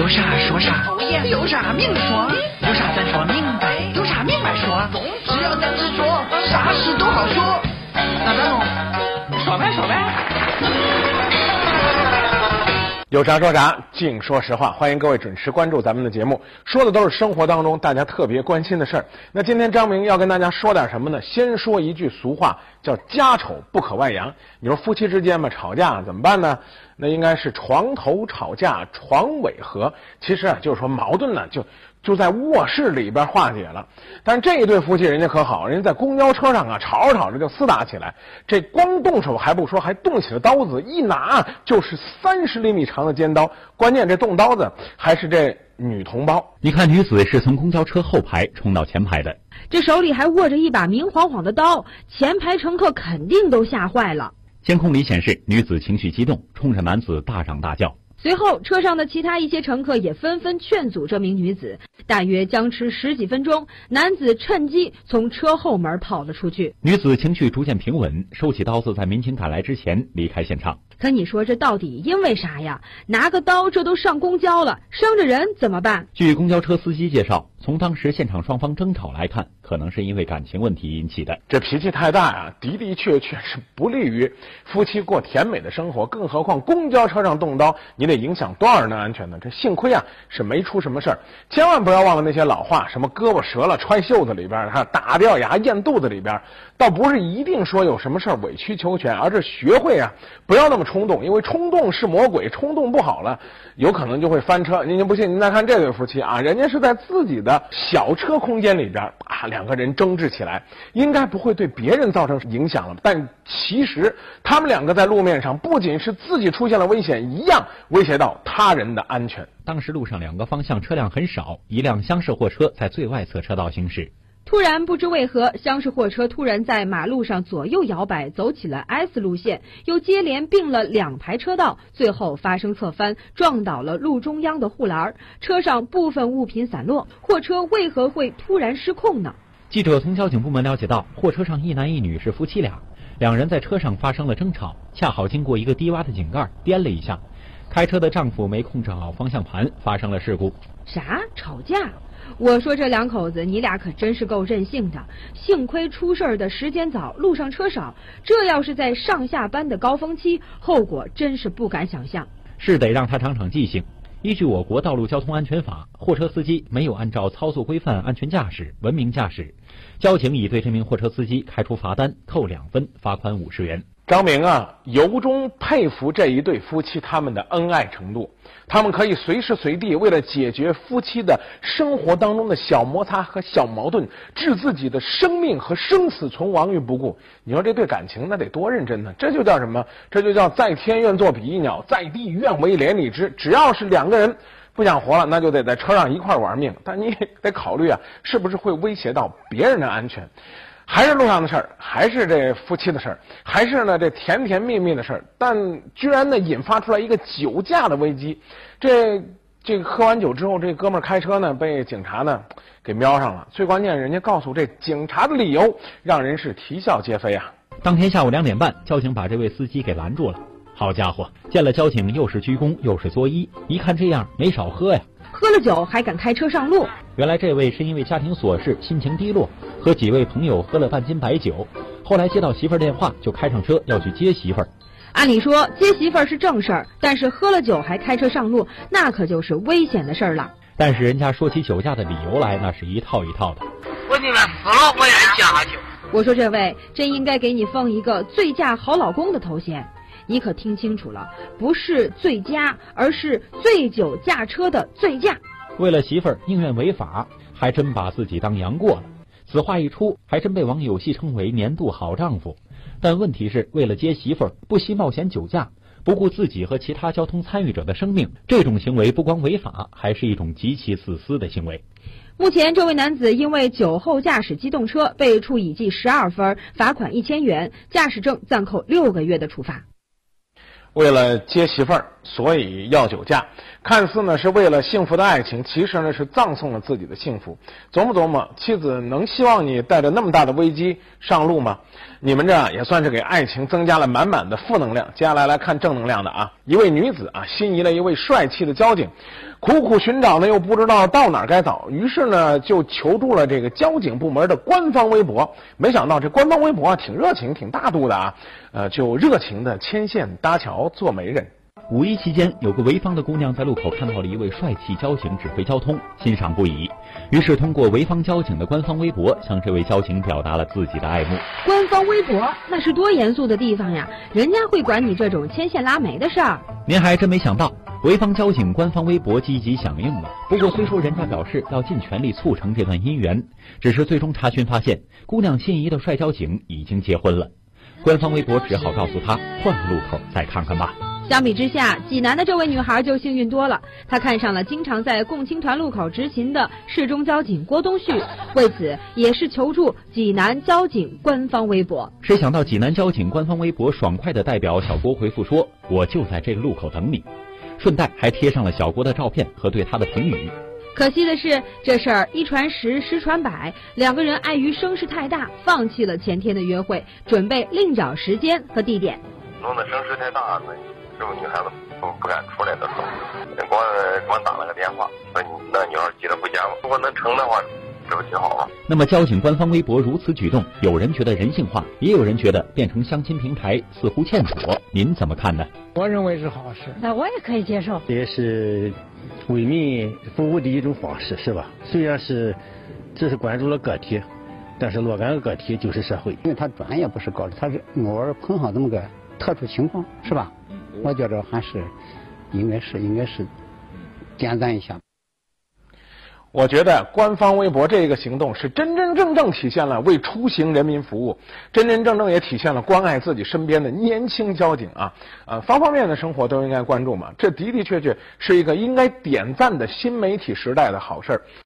有啥说啥，有啥明说，有啥咱说明白，有啥明白说，只要咱执着，啥事都好说。那咱弄，说呗说呗。有啥说啥，净说实话。欢迎各位准时关注咱们的节目，说的都是生活当中大家特别关心的事儿。那今天张明要跟大家说点什么呢？先说一句俗话，叫“家丑不可外扬”。你说夫妻之间嘛，吵架怎么办呢？那应该是床头吵架床尾和。其实啊，就是说矛盾呢，就就在卧室里边化解了。但是这一对夫妻人家可好，人家在公交车上啊，吵着吵着就厮打起来。这光动手还不说，还动起了刀子，一拿就是三十厘米长的尖刀。关键这动刀子还是这女同胞。你看，女子是从公交车后排冲到前排的，这手里还握着一把明晃晃的刀，前排乘客肯定都吓坏了。监控里显示，女子情绪激动，冲着男子大嚷大叫。随后，车上的其他一些乘客也纷纷劝阻这名女子。大约僵持十几分钟，男子趁机从车后门跑了出去。女子情绪逐渐平稳，收起刀子，在民警赶来之前离开现场。可你说这到底因为啥呀？拿个刀，这都上公交了，伤着人怎么办？据公交车司机介绍，从当时现场双方争吵来看，可能是因为感情问题引起的。这脾气太大呀，的的确确是不利于夫妻过甜美的生活。更何况公交车上动刀，你得影响多少人的安全呢？这幸亏啊是没出什么事儿。千万不要忘了那些老话，什么胳膊折了揣袖子里边，哈打掉牙咽肚子里边，倒不是一定说有什么事儿委曲求全，而是学会啊不要那么冲动，因为冲动是魔鬼，冲动不好了，有可能就会翻车。您就不信，您再看这对夫妻啊，人家是在自己的小车空间里边啊，两个人争执起来，应该不会对别人造成影响了。但其实他们两个在路面上，不仅是自己出现了危险，一样威胁到他人的安全。当时路上两个方向车辆很少，一辆厢式货车在最外侧车道行驶。突然，不知为何，厢式货车突然在马路上左右摇摆，走起了 S 路线，又接连并了两排车道，最后发生侧翻，撞倒了路中央的护栏，车上部分物品散落。货车为何会突然失控呢？记者从交警部门了解到，货车上一男一女是夫妻俩，两人在车上发生了争吵，恰好经过一个低洼的井盖，颠了一下，开车的丈夫没控制好方向盘，发生了事故。啥？吵架？我说这两口子，你俩可真是够任性的。幸亏出事儿的时间早，路上车少。这要是在上下班的高峰期，后果真是不敢想象。是得让他长长记性。依据我国道路交通安全法，货车司机没有按照操作规范安全驾驶、文明驾驶，交警已对这名货车司机开出罚单，扣两分，罚款五十元。张明啊，由衷佩服这一对夫妻他们的恩爱程度。他们可以随时随地为了解决夫妻的生活当中的小摩擦和小矛盾，置自己的生命和生死存亡于不顾。你说这对感情那得多认真呢？这就叫什么？这就叫在天愿作比翼鸟，在地愿为连理枝。只要是两个人不想活了，那就得在车上一块玩命。但你得考虑啊，是不是会威胁到别人的安全？还是路上的事儿，还是这夫妻的事儿，还是呢这甜甜蜜蜜的事儿，但居然呢引发出来一个酒驾的危机。这这喝完酒之后，这哥们儿开车呢被警察呢给瞄上了。最关键，人家告诉这警察的理由，让人是啼笑皆非啊。当天下午两点半，交警把这位司机给拦住了。好家伙，见了交警又是鞠躬又是作揖，一看这样没少喝呀。喝了酒还敢开车上路？原来这位是因为家庭琐事，心情低落，和几位朋友喝了半斤白酒。后来接到媳妇儿电话，就开上车要去接媳妇儿。按理说接媳妇儿是正事儿，但是喝了酒还开车上路，那可就是危险的事儿了。但是人家说起酒驾的理由来，那是一套一套的。我宁愿死了，我也得驾下酒。我说这位真应该给你封一个醉驾好老公的头衔。你可听清楚了，不是醉驾，而是醉酒驾车的醉驾。为了媳妇儿宁愿违法，还真把自己当杨过了。此话一出，还真被网友戏称为年度好丈夫。但问题是，为了接媳妇儿，不惜冒险酒驾，不顾自己和其他交通参与者的生命，这种行为不光违法，还是一种极其自私的行为。目前，这位男子因为酒后驾驶机动车被处以记十二分，罚款一千元，驾驶证暂扣六个月的处罚。为了接媳妇儿，所以要酒驾，看似呢是为了幸福的爱情，其实呢是葬送了自己的幸福。琢磨琢磨，妻子能希望你带着那么大的危机上路吗？你们这也算是给爱情增加了满满的负能量。接下来来看正能量的啊，一位女子啊心仪了一位帅气的交警，苦苦寻找呢，又不知道到哪该找，于是呢就求助了这个交警部门的官方微博。没想到这官方微博啊，挺热情、挺大度的啊，呃，就热情的牵线搭桥做媒人。五一期间，有个潍坊的姑娘在路口看到了一位帅气交警指挥交通，欣赏不已。于是通过潍坊交警的官方微博，向这位交警表达了自己的爱慕。官方微博那是多严肃的地方呀，人家会管你这种牵线拉媒的事儿？您还真没想到，潍坊交警官方微博积极响应了。不过虽说人家表示要尽全力促成这段姻缘，只是最终查询发现，姑娘心仪的帅交警已经结婚了。官方微博只好告诉她，换个路口再看看吧。相比之下，济南的这位女孩就幸运多了。她看上了经常在共青团路口执勤的市中交警郭东旭，为此也是求助济南交警官方微博。谁想到济南交警官方微博爽快的代表小郭回复说：“我就在这个路口等你。”顺带还贴上了小郭的照片和对他的评语。可惜的是，这事儿一传十，十传百，两个人碍于声势太大，放弃了前天的约会，准备另找时间和地点。弄得声势太大，那是不是女孩子不不敢出来的时候，给我给我打了个电话，说那女孩急得回家了。如果能成的话，这不挺好吗？那么交警官方微博如此举动，有人觉得人性化，也有人觉得变成相亲平台似乎欠妥，您怎么看呢？我认为是好事。那我也可以接受。也是为民服务的一种方式，是吧？虽然是只是关注了个体，但是若干个个体就是社会。因为他专业不是高的，他是偶尔碰上这么个特殊情况，是吧？我觉着还是应该是应该是点赞一下。我觉得官方微博这个行动是真真正正体现了为出行人民服务，真真正正也体现了关爱自己身边的年轻交警啊！呃，方方面面的生活都应该关注嘛，这的的确确是一个应该点赞的新媒体时代的好事儿。